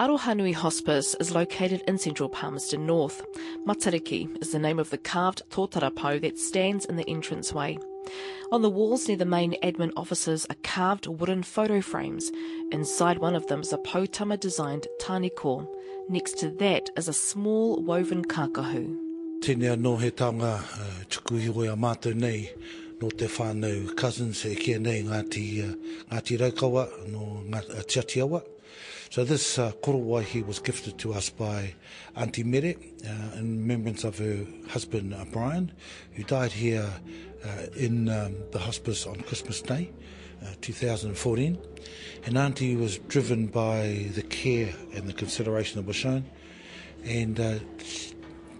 Arohanui Hospice is located in central Palmerston North. Matariki is the name of the carved tōtarapau that stands in the entranceway. On the walls near the main admin offices are carved wooden photo frames. Inside one of them is a Potama designed taniko. Next to that is a small woven kākahu. Tēnei anō he taonga uh, tukuhi a mātou nei no te whānau cousins e kia nei Ngāti, uh, Ngāti Raukawa no Ngāti Tiatiawa. So this uh, korowai was gifted to us by Auntie Mere uh, in remembrance of her husband uh, Brian, who died here uh, in um, the hospice on Christmas Day, uh, 2014. And Auntie was driven by the care and the consideration that was shown, and uh,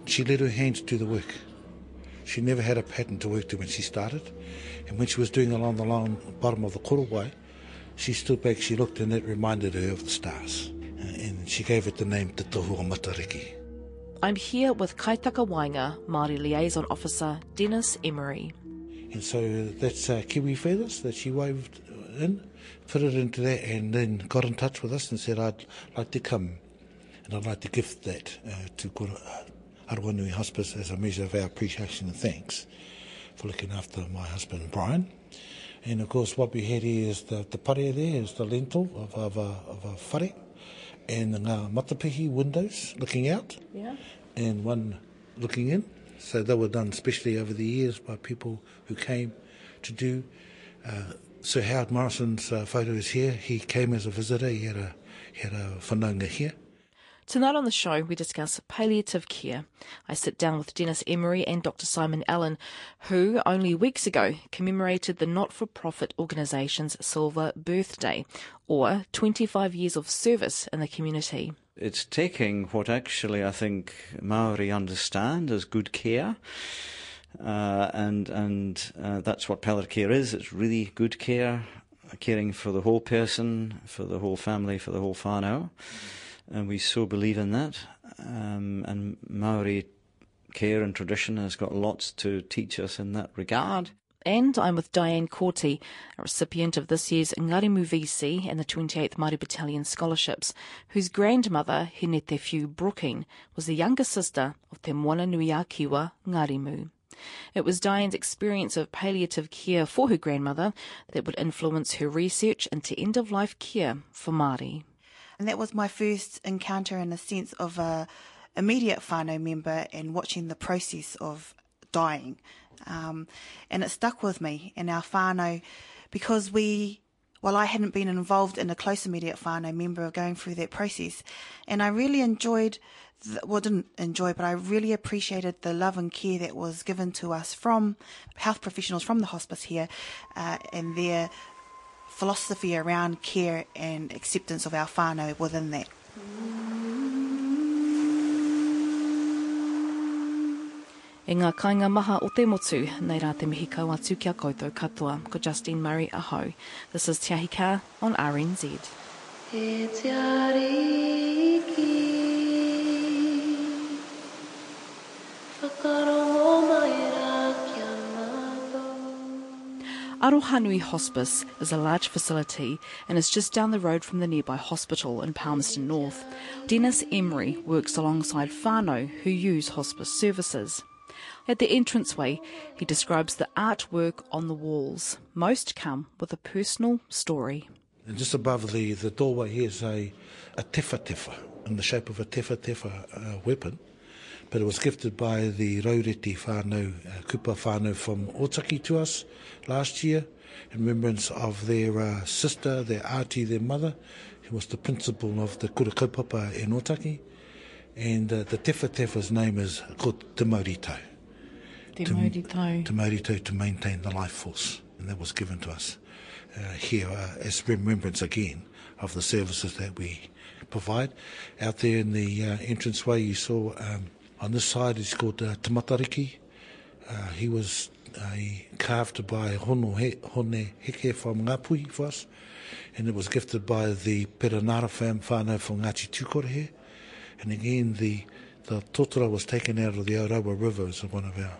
she let her hands do the work. She never had a pattern to work to when she started, and when she was doing along the long bottom of the korowai, she stood back, she looked, and it reminded her of the stars. Uh, and she gave it the name Te Tohua Matariki. I'm here with Kaitaka Wainga, Māori Liaison Officer Dennis Emery. And so that's uh, kiwi feathers that she waved in, put it into that, and then got in touch with us and said, I'd like to come and I'd like to gift that uh, to Kura, uh, Aroanui Hospice as a measure of our appreciation and thanks for looking after my husband Brian. And of course, what we had here is the, the pare there is the lentil of, of, a, of a whare, and the ngā matapihi windows looking out, Yeah. and one looking in. So they were done especially over the years by people who came to do. Uh, Sir Howard Morrison's uh, photo is here. He came as a visitor. He had a he had a whanaunga here. Tonight on the show, we discuss palliative care. I sit down with Dennis Emery and Dr. Simon Allan, who only weeks ago commemorated the not for profit organisation's silver birthday, or 25 years of service in the community. It's taking what actually I think Maori understand as good care. Uh, and and uh, that's what palliative care is. It's really good care, caring for the whole person, for the whole family, for the whole whānau. And we so believe in that. Um, and Maori care and tradition has got lots to teach us in that regard. And I'm with Diane Corti, a recipient of this year's Ngarimu VC and the 28th Māori Battalion scholarships, whose grandmother, Hine Te Whiu Brooking, was the younger sister of Te Moana Nui a Kiwa, Ngarimu. It was Diane's experience of palliative care for her grandmother that would influence her research into end-of-life care for Māori. And that was my first encounter in a sense of a immediate whānau member and watching the process of dying. Um, and it stuck with me in our whānau because we, well, I hadn't been involved in a close immediate whānau member going through that process. And I really enjoyed, the, well, didn't enjoy, but I really appreciated the love and care that was given to us from health professionals from the hospice here uh, and their philosophy around care and acceptance of our whānau within that. E ngā kainga maha o te motu, nei rā te mihi kau atu kia koutou katoa, ko Justine Murray aho. This is Te Ahi Ka on RNZ. E te ariki Whakarongo Arohanui Hospice is a large facility and is just down the road from the nearby hospital in Palmerston North. Dennis Emery works alongside whānau who use hospice services. At the entranceway, he describes the artwork on the walls. Most come with a personal story. And just above the, the doorway here is a, a tewhatewha in the shape of a tewhatewha uh, weapon. But it was gifted by the Rauriti whānau, uh, kupa whānau from Otaki to us last year in remembrance of their uh, sister, their auntie, their mother, who was the principal of the Kura Kaupapa in Otaki. And uh, the tewhatewha's name is called Te Maurito. Te To- maurito. To Maurito to maintain the life force. And that was given to us uh, here uh, as remembrance again of the services that we provide. Out there in the uh, entranceway, you saw um, on this side, it's called uh, Te Matariki. Uh, he was uh, carved by Hono he, Hone Heke from Ngāpuhi for us, and it was gifted by the Perenara fam whānau from Ngāti Tūkore And again, the, the totara was taken out of the Aurawa River as one of our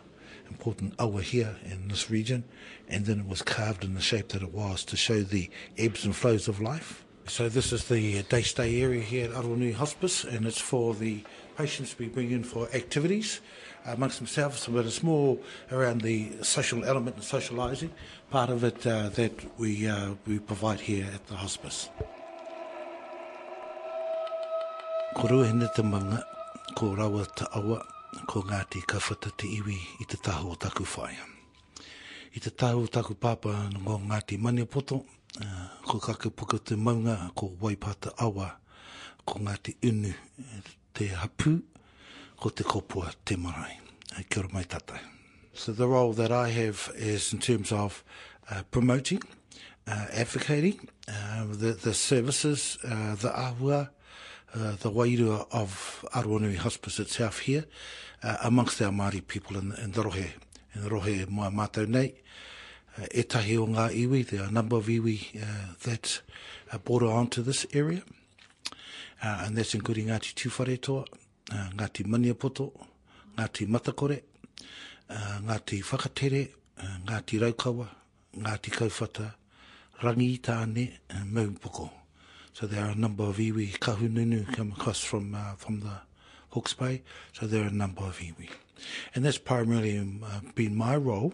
important awa here in this region, and then it was carved in the shape that it was to show the ebbs and flows of life. So this is the day stay area here at Arohanui Hospice, and it's for the patients we bring in for activities amongst themselves, but it's more around the social element and socialising part of it uh, that we uh, we provide here at the hospice. Ko rua hene te manga, ko rawa ta awa, ko ngāti ka whata te iwi i te tahu o taku whaia. I te tahu o taku pāpa ngō ngāti Maniapoto, uh, ko kake puka te maunga, ko waipata awa, ko ngāti unu, te hapu, ko te kopua te marae. Uh, kia ora mai tata. So the role that I have is in terms of uh, promoting, uh, advocating uh, the, the services, uh, the ahua, uh, the wairua of Aruanui Hospice itself here, uh, amongst our Māori people in, in the rohe, in the rohe mua mātou nei. Uh, e tahi o ngā iwi, there are a number of iwi uh, that uh, border onto this area, uh, and that's including Ngāti Tūwharetoa, uh, Ngāti Maniapoto, Ngāti Matakore, uh, Ngāti Whakatere, uh, Ngāti Raukawa, Ngāti Kauwhata, Rangi tāne, and Maupoko. So there are a number of iwi kahununu come across from uh, from the Hawke's Bay. So there are a number of iwi. And that's primarily um, uh, been my role,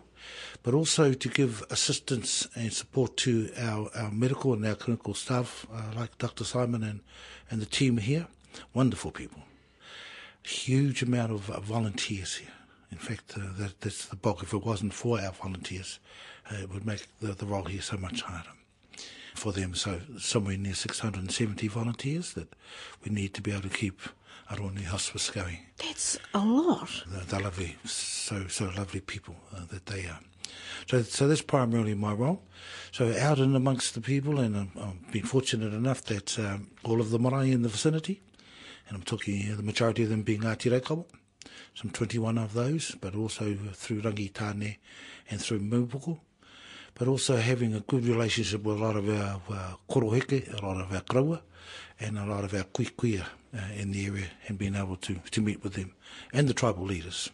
but also to give assistance and support to our, our medical and our clinical staff, uh, like Dr. Simon and, and the team here. Wonderful people. Huge amount of uh, volunteers here. In fact, uh, that, that's the bulk. If it wasn't for our volunteers, uh, it would make the, the role here so much harder for them. So somewhere near 670 volunteers that we need to be able to keep Arohanui Hospice going. That's a lot. They're, they're lovely, so so lovely people uh, that they are. So so that's primarily my role. So out and amongst the people, and I'm, I've been fortunate enough that um, all of the marae in the vicinity, and I'm talking here, the majority of them being Ngāti some 21 of those, but also through Rangi Tāne and through Muaūpoko, but also having a good relationship with a lot of our uh, koroheke, a lot of our kraua, and a lot of our kuikuia in the area, and being able to, to meet with them and the tribal leaders.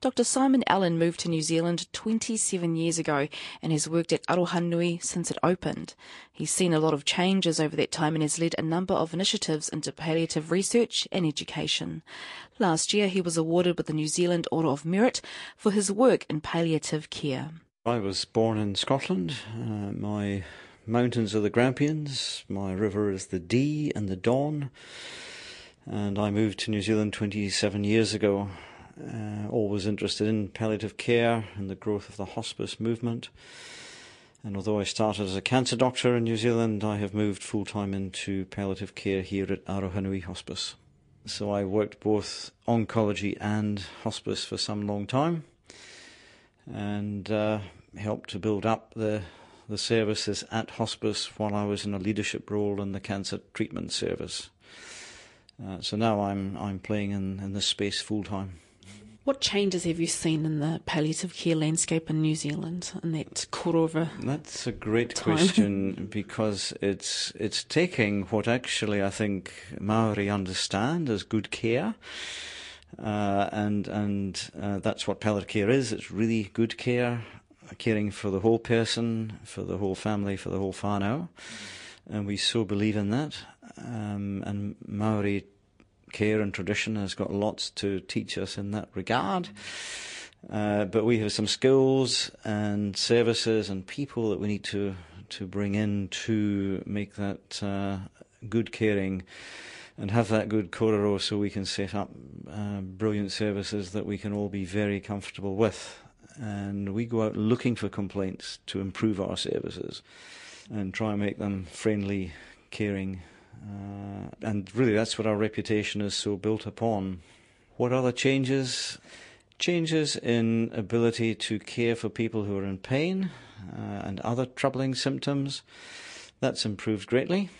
Dr. Simon Allan moved to New Zealand 27 years ago and has worked at Arohanui since it opened. He's seen a lot of changes over that time and has led a number of initiatives into palliative research and education. Last year, he was awarded with the New Zealand Order of Merit for his work in palliative care. I was born in Scotland. Uh, my mountains are the Grampians, my river is the Dee and the Don, and I moved to New Zealand 27 years ago. Uh, always interested in palliative care and the growth of the hospice movement. And although I started as a cancer doctor in New Zealand, I have moved full time into palliative care here at Arohanui Hospice. So I worked both oncology and hospice for some long time and uh, helped to build up the the services at hospice while I was in a leadership role in the cancer treatment service. Uh, so now I'm I'm playing in, in this space full time. What changes have you seen in the palliative care landscape in New Zealand in that quarter of a That's a great Time. question because it's it's taking what actually I think Maori understand as good care, uh, and and uh, that's what palliative care is. It's really good care, caring for the whole person, for the whole family, for the whole whānau, and we so believe in that. Um, and Maori care and tradition has got lots to teach us in that regard. Uh, but we have some skills and services and people that we need to to bring in to make that uh, good caring and have that good korero so we can set up uh, brilliant services that we can all be very comfortable with. And we go out looking for complaints to improve our services and try and make them friendly, caring, uh, and really that's what our reputation is so built upon. What other changes? Changes in ability to care for people who are in pain uh, and other troubling symptoms. That's improved greatly.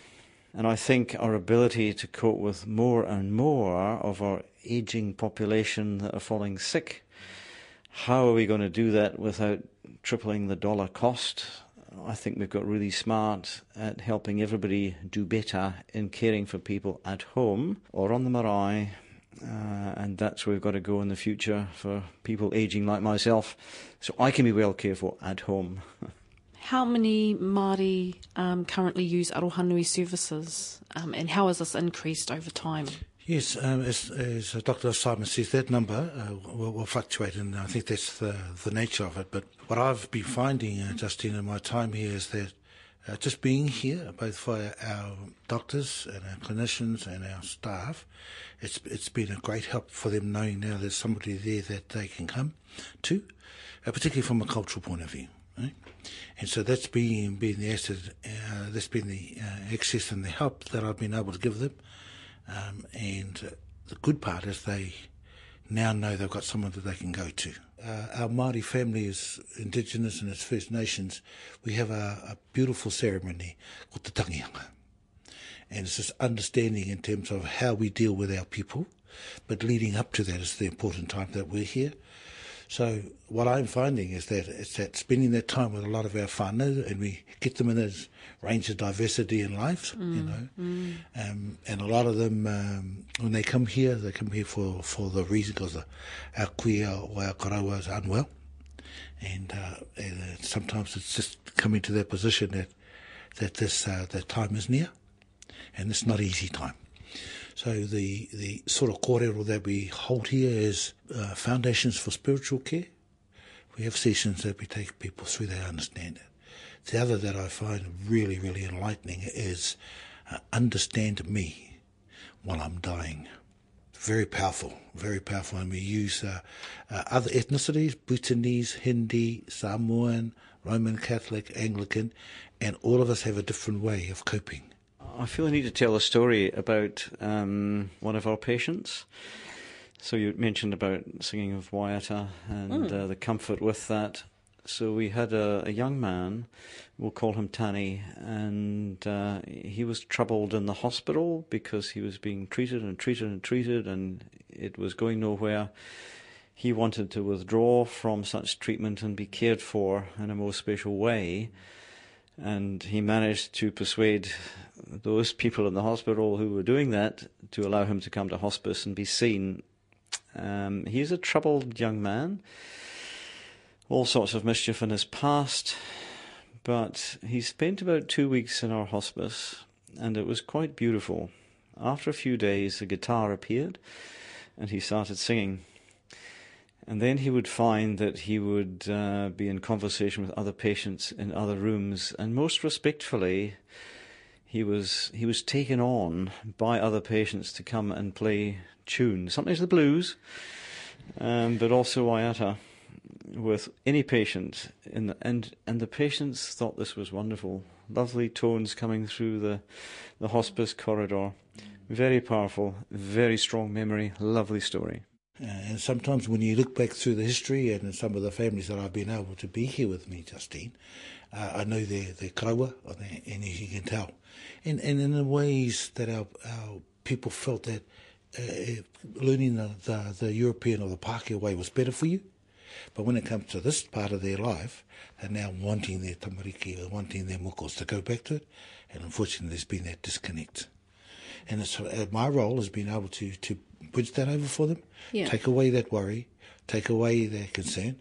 And I think our ability to cope with more and more of our aging population that are falling sick. How are we going to do that without tripling the dollar cost? I think we've got really smart at helping everybody do better in caring for people at home or on the marae. Uh, and that's where we've got to go in the future for people aging like myself, so I can be well cared for at home. How many Māori um, currently use Arohanui services um, and how has this increased over time? Yes, um, as, as Dr. Simon says, that number uh, will, will fluctuate, and I think that's the, the nature of it. But what I've been finding, uh, Justine, in my time here is that uh, just being here, both for our doctors and our clinicians and our staff, it's it's been a great help for them knowing now there's somebody there that they can come to, uh, particularly from a cultural point of view. Right? And so that's been been the asset, uh, that's been the uh, access and the help that I've been able to give them. Um, and the good part is they now know they've got someone that they can go to. Uh, our Māori family is indigenous and it's First Nations. We have a, a beautiful ceremony called the tangihanga. And it's just understanding in terms of how we deal with our people. But leading up to that is the important time that we're here. So what I'm finding is that it's that spending that time with a lot of our whānau and we get them in this range of diversity in life, mm, you know. Mm. Um, and a lot of them, um, when they come here, they come here for, for the reason because our kuia or our karawa is unwell. And, uh, and uh, sometimes it's just coming to that position that, that this, uh, that time is near. And it's not easy time. So the, the sort of kōrero that we hold here is uh, foundations for spiritual care. We have sessions that we take people through, they understand it. The other that I find really, really enlightening is uh, understand me while I'm dying. Very powerful, very powerful. And we use uh, uh, other ethnicities, Bhutanese, Hindi, Samoan, Roman Catholic, Anglican, and all of us have a different way of coping. I feel I need to tell a story about um, one of our patients. So you mentioned about singing of Waiata and mm. uh, the comfort with that. So we had a, a, young man, we'll call him Tani, and uh, he was troubled in the hospital because he was being treated and treated and treated, and it was going nowhere. He wanted to withdraw from such treatment and be cared for in a more special way and he managed to persuade those people in the hospital who were doing that to allow him to come to hospice and be seen. Um, he's a troubled young man, all sorts of mischief in his past, but he spent about two weeks in our hospice, and it was quite beautiful. After a few days, a guitar appeared, and he started singing. And then he would find that he would uh, be in conversation with other patients in other rooms, and most respectfully, he was he was taken on by other patients to come and play tunes, sometimes the blues, um, but also Waiata, with any patient, the, and and the patients thought this was wonderful. Lovely tones coming through the the hospice corridor, very powerful, very strong memory, lovely story. Uh, and sometimes when you look back through the history and some of the families that I've been able to be here with me, Justine, uh, I know their kaua, and you can tell. And, and in the ways that our, our people felt that uh, learning the, the, the European or the Pākehā way was better for you. But when it comes to this part of their life, they're now wanting their tamariki, wanting their mokos to go back to it. And unfortunately, there's been that disconnect. And it's, uh, my role has been able to, to bridge that over for them, yeah. take away that worry, take away their concern.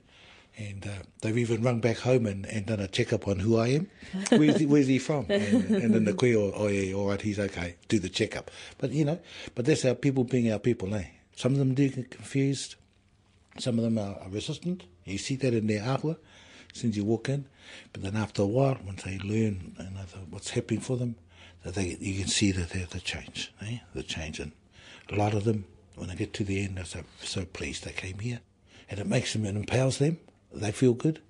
And uh, they've even rung back home and, and done a checkup on who I am. Where's he, where's he from? And, and then the queer, oh, oh yeah, all right, he's okay, do the checkup. But, you know, but that's our people being our people, eh? Some of them do get confused. Some of them are, are resistant. You see that in their ahua since you walk in. But then after a while, once they learn you know, what's happening for them, that they, you can see that they're the change, eh? the change. And a lot of them when I get to the end, I'm so, so pleased they came here. And it makes them, and empowers them. They feel good.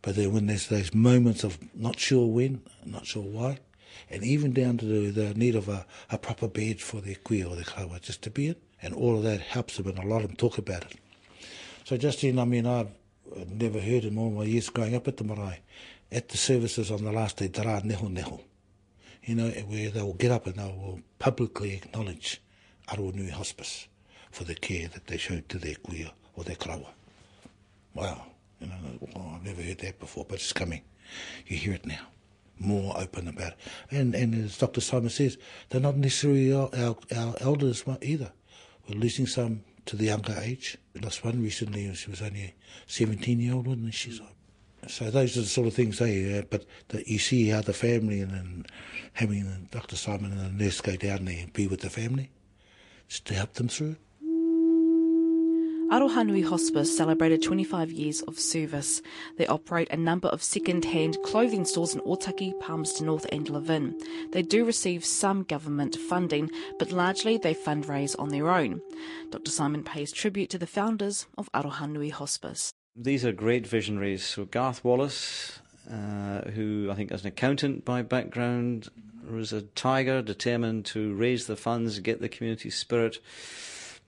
But then when there's those moments of not sure when, not sure why, and even down to the, the need of a, a proper bed for their queer or their kawa just to be in, and all of that helps them, and a lot of them talk about it. So Justine, I mean, I've never heard in all my years growing up at the marae, at the services on the last day, tara neho neho, you know, where they will get up and they will publicly acknowledge Aronui Hospice for the care that they showed to their kuia or their karawa. Wow, you know, I've never heard that before, but it's coming. You hear it now. More open about it. And, and as Dr. Simon says, they're not necessarily our, our, our elders either. We're losing some to the younger age. We lost one recently, she was only a 17 year old, and she's So those are the sort of things they, uh, but that you see how the family and, and having Dr. Simon and the nurse go down there and be with the family, just to help them through it. Arohanui Hospice celebrated 25 years of service. They operate a number of second-hand clothing stores in Otaki, Palmerston North and Levin. They do receive some government funding, but largely they fundraise on their own. Dr Simon pays tribute to the founders of Arohanui Hospice. These are great visionaries. So Garth Wallace, uh, who I think as an accountant by background was a tiger determined to raise the funds, get the community spirit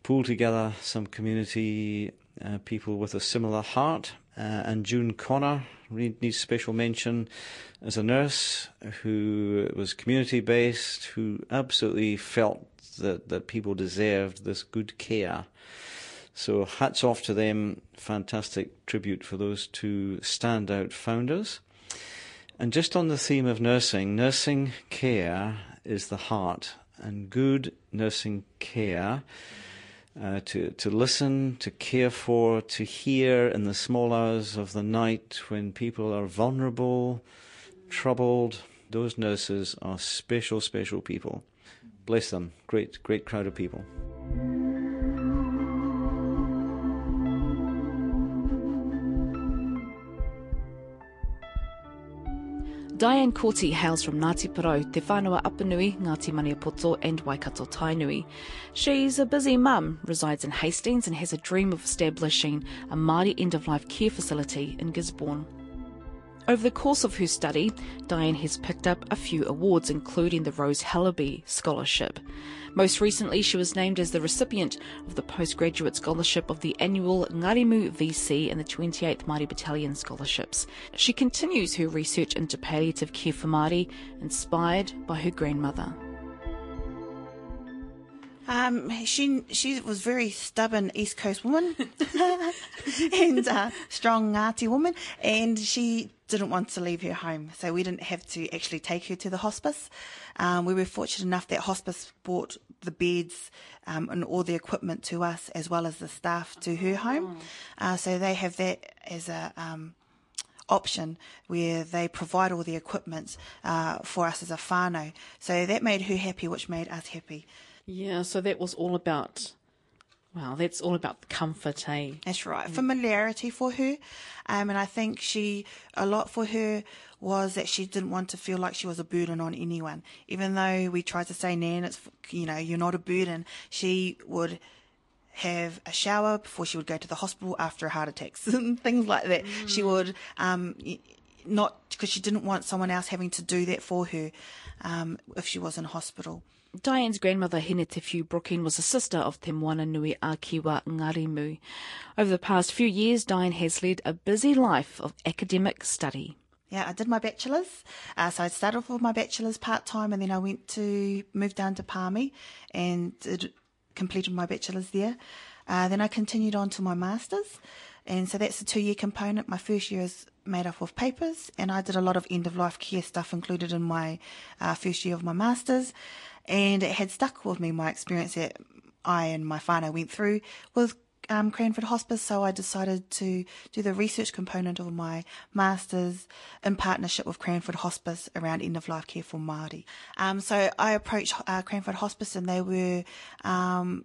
pull together some community uh, people with a similar heart. Uh, and June Connor needs special mention as a nurse who was community based, who absolutely felt that, that people deserved this good care. So hats off to them. Fantastic tribute for those two standout founders. And just on the theme of nursing, nursing care is the heart, and good nursing care uh, to, to listen, to care for, to hear in the small hours of the night when people are vulnerable, troubled. Those nurses are special, special people. Bless them. Great, great crowd of people. Diane Corti hails from Ngāti Porou, Te Whanua Apanui, Ngāti Maniapoto and Waikato Tainui. She's a busy mum, resides in Hastings and has a dream of establishing a Māori end-of-life care facility in Gisborne. Over the course of her study, Diane has picked up a few awards, including the Rose Hellaby Scholarship. Most recently, she was named as the recipient of the Postgraduate Scholarship of the annual Ngarimu VC and the 28th Māori Battalion Scholarships. She continues her research into palliative care for Māori, inspired by her grandmother. Um, she she was very stubborn East Coast woman and uh, strong Ngāti woman, and she didn't want to leave her home, so we didn't have to actually take her to the hospice. Um, we were fortunate enough that hospice brought the beds um, and all the equipment to us, as well as the staff to her home. Uh, so they have that as a um, option where they provide all the equipment uh, for us as a whānau. So that made her happy, which made us happy. Yeah, so that was all about. Well, that's all about the comfort, eh? That's right. Familiarity for her. Um, and I think she, a lot for her was that she didn't want to feel like she was a burden on anyone. Even though we tried to say, Nan, it's, you know, you're not a burden, she would have a shower before she would go to the hospital after a heart attack, and things like that. Mm. She would, um, not, because she didn't want someone else having to do that for her, um, if she was in hospital. Diane's grandmother, Hine Te Whiu Brooking, was a sister of Te Moana Nui Akiwa Ngarimu. Over the past few years, Diane has led a busy life of academic study. Yeah, I did my bachelor's. Uh, so I started off with my bachelor's part time and then I went to move down to Palmy and did, completed my bachelor's there. Uh, then I continued on to my master's. And so that's a two year component. My first year is made up of papers and I did a lot of end of life care stuff included in my uh, first year of my master's and it had stuck with me my experience that I and my whānau went through with um, Cranford Hospice, so I decided to do the research component of my master's in partnership with Cranford Hospice around end of life care for Māori. Um, so I approached uh, Cranford Hospice and they were um,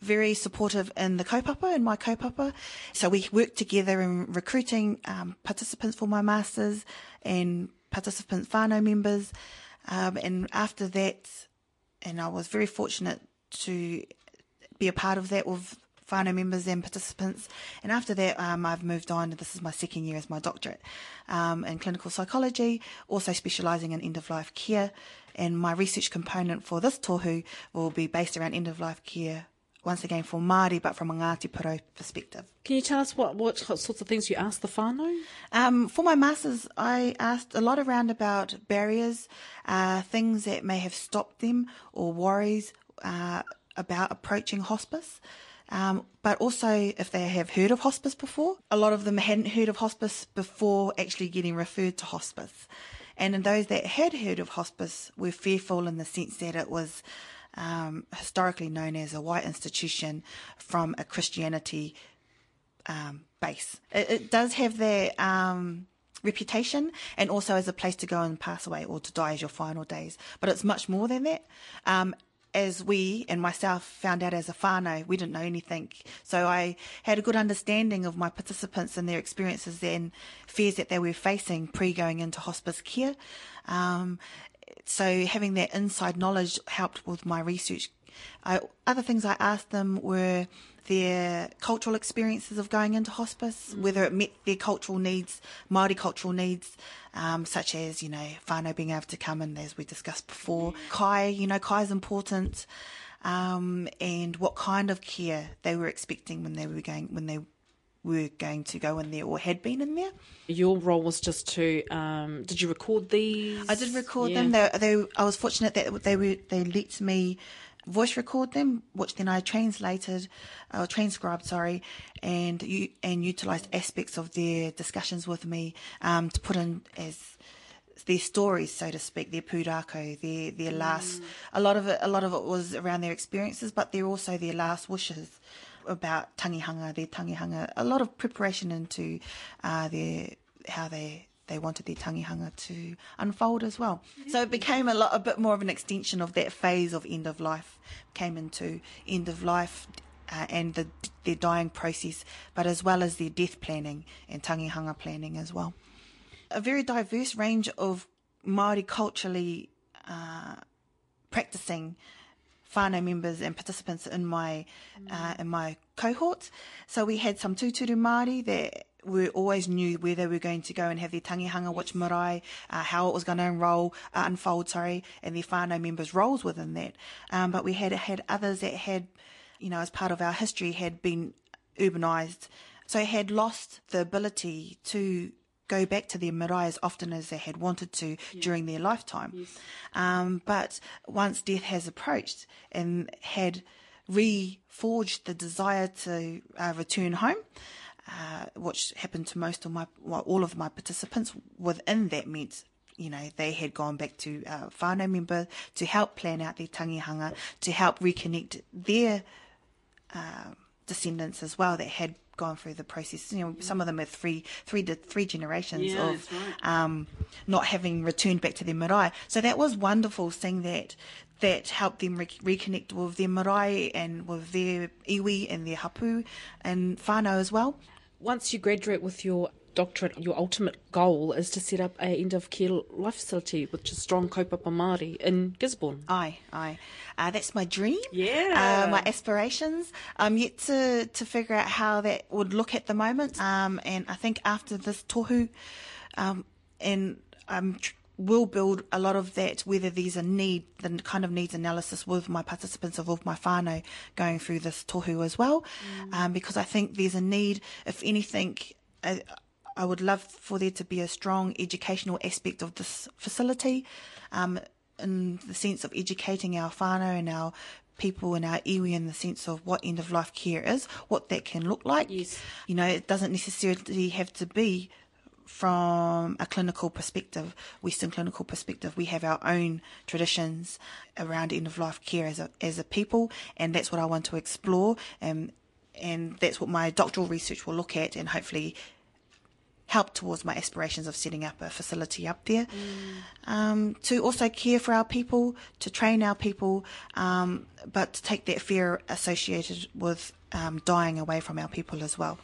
very supportive in the kaupapa, in my kaupapa. So we worked together in recruiting um, participants for my masters and participant whānau members. Um, and after that, and I was very fortunate to be a part of that with whānau members and participants. And after that, um, I've moved on. This is my second year as my doctorate um, in clinical psychology, also specialising in end of life care. And my research component for this tohu will be based around end of life care once again for Māori, but from a Ngāti Porou perspective. Can you tell us what, what sorts of things you asked the whānau? Um, for my masters, I asked a lot around about barriers, uh, things that may have stopped them, or worries uh, about approaching hospice. Um, but also if they have heard of hospice before. A lot of them hadn't heard of hospice before actually getting referred to hospice. And in those that had heard of hospice were fearful in the sense that it was um, historically known as a white institution from a Christianity um, base. It, it does have that um, reputation and also as a place to go and pass away or to die as your final days. But it's much more than that. Um, as we and myself found out as a whānau, we didn't know anything. So I had a good understanding of my participants and their experiences and fears that they were facing pre going into hospice care. So having that inside knowledge helped with my research. I, other things I asked them were their cultural experiences of going into hospice, whether it met their cultural needs, Māori cultural needs, um, such as, you know, whānau being able to come in, as we discussed before. Kai, you know, Kai is important. Um, and what kind of care they were expecting when they were going, when they were going to go in there or had been in there. Your role was just to. Um, did you record these? I did record Yeah. them. They, they, I was fortunate that they were they let me voice record them, which then I translated, uh, transcribed, sorry, and you and utilised aspects of their discussions with me um, to put in as their stories, so to speak, their pūrākau, their their last. A lot of it, a lot of it was around their experiences, but they're also their last wishes about tangihanga, their tangihanga. A lot of preparation into uh, their how they they wanted their tangihanga to unfold as well. So it became a lot, a bit more of an extension of that phase of end of life. Came into end of life. Uh, and the, their dying process, but as well as their death planning and tangihanga planning as well a very diverse range of Māori culturally uh, practicing whānau members and participants in my uh, in my cohort. So we had some tūturu Māori that we always knew where they were going to go and have their tangihanga, which marae, uh, how it was going to enroll, uh, unfold, sorry, and their whānau members' roles within that. Um, but we had had others that had, you know, as part of our history, had been urbanised, so had lost the ability to go back to their marae as often as they had wanted to during their lifetime. Um, but once death has approached and had reforged the desire to uh, return home, uh, which happened to most of my, well, all of my participants, within that meant you know, they had gone back to uh, whānau member to help plan out their tangihanga, to help reconnect their uh, descendants as well that had gone through the process. You know, some of them are three, three to three generations Yeah, of right. um, not having returned back to their marae. So that was wonderful seeing that that helped them re- reconnect with their marae and with their iwi and their hapu and whānau as well. Once you graduate with your doctorate, your ultimate goal is to set up a end of care life facility, which is strong kaupapa Māori in Gisborne. Aye, aye. Uh, that's my dream. Yeah. Uh, my aspirations. I'm yet to, to figure out how that would look at the moment. Um, and I think after this tohu, um, and I'm tr- will build a lot of that, whether there's a need, the kind of needs analysis with my participants of with my whānau going through this tohu as well. Um, because I think there's a need, if anything, uh, I would love for there to be a strong educational aspect of this facility, um, in the sense of educating our whānau and our people and our iwi in the sense of what end of life care is, what that can look like. Yes. You know, it doesn't necessarily have to be from a clinical perspective, Western clinical perspective, we have our own traditions around end of life care as a as a people, and that's what I want to explore, and and that's what my doctoral research will look at, and hopefully help towards my aspirations of setting up a facility up there. Um, to also care for our people, to train our people, um, but to take that fear associated with um, dying away from our people as well.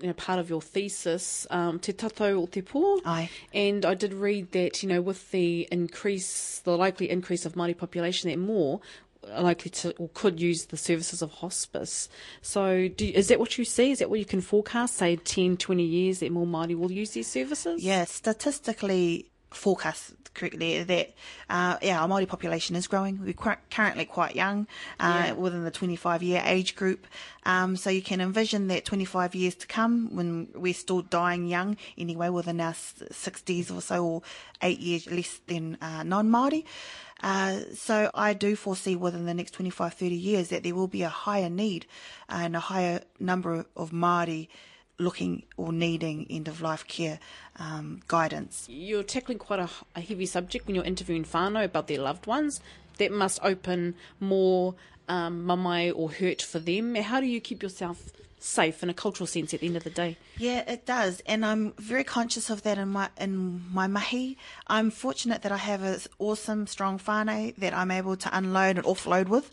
you know, part of your thesis, um, Te Tatau o Te Pō. Aye. And I did read that, you know, with the increase, the likely increase of Māori population, that more likely to or could use the services of hospice. So do, is that what you see? Is that what you can forecast, say 10, 20 years, that more Māori will use these services? Yeah, statistically forecast correctly that uh, yeah our Māori population is growing. We're qu- currently quite young, uh, Yeah. within the 25 year age group. Um, so you can envision that 25 years to come when we're still dying young anyway, within our 60s or so, or eight years less than uh, non Māori. Uh, so I do foresee within the next 25, 30 years that there will be a higher need and a higher number of Māori looking or needing end of life care um, guidance. You're tackling quite a, a heavy subject when you're interviewing whānau about their loved ones. That must open more um, mamae or hurt for them. How do you keep yourself safe in a cultural sense at the end of the day. Yeah, it does, and I'm very conscious of that in my in my mahi. I'm fortunate that I have an awesome, strong whānau that I'm able to unload and offload with.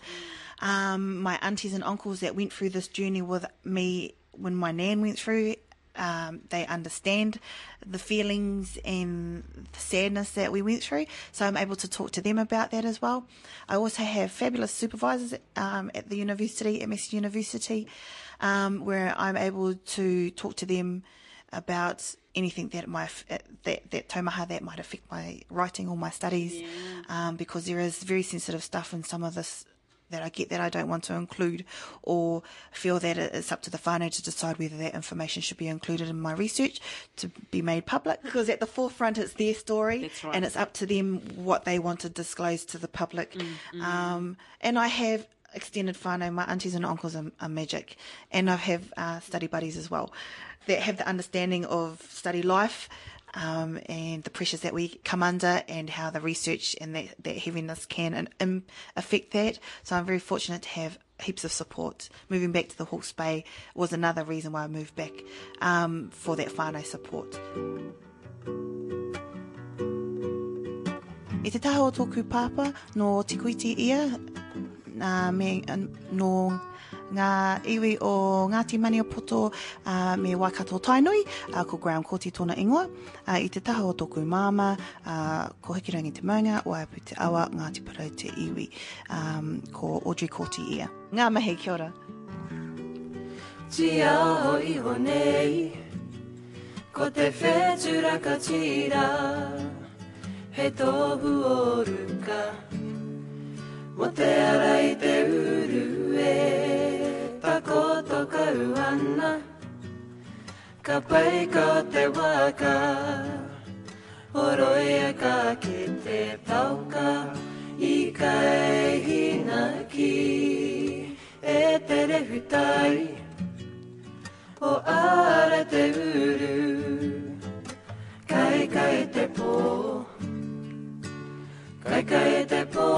Um, my aunties and uncles that went through this journey with me when my nan went through, um, they understand the feelings and the sadness that we went through. So I'm able to talk to them about that as well. I also have fabulous supervisors um, at the university, at Massey University, um, where I'm able to talk to them about anything that might that that taumaha that might affect my writing or my studies, um, because there is very sensitive stuff in some of this that I get that I don't want to include, or feel that it's up to the whānau to decide whether that information should be included in my research to be made public. Because at the forefront, it's their story, right. and it's up to them what they want to disclose to the public. Um, and I have extended whānau, my aunties and uncles are, are magic, and I have uh, study buddies as well that have the understanding of study life um, and the pressures that we come under and how the research and that, that heaviness can um, affect that. So I'm very fortunate to have heaps of support. Moving back to the Hawke's Bay was another reason why I moved back um, for that whānau support. I te tōku pāpa no te kuiti ia uh, me, no ngā iwi o Ngāti Mani o Poto uh, me Waikato Tainui, uh, ko Graham Koti tōna ingoa. Uh, I te taha o tōku māma, uh, ko Hikirangi te maunga, o Aipu te awa, Ngāti Parau te iwi, um, ko Audrey Koti ia. Ngā mahi kia ora. Tia o iho nei Ko te whetura ka tira He tohu o ruka Mo te ara i te uru e Takoto kau ana. Ka pai ko te waka. Horoia ka ki te tauka. I ka e hina ki. E te rehutai o ara te uru. Kai kai te pō. Kai kai te pō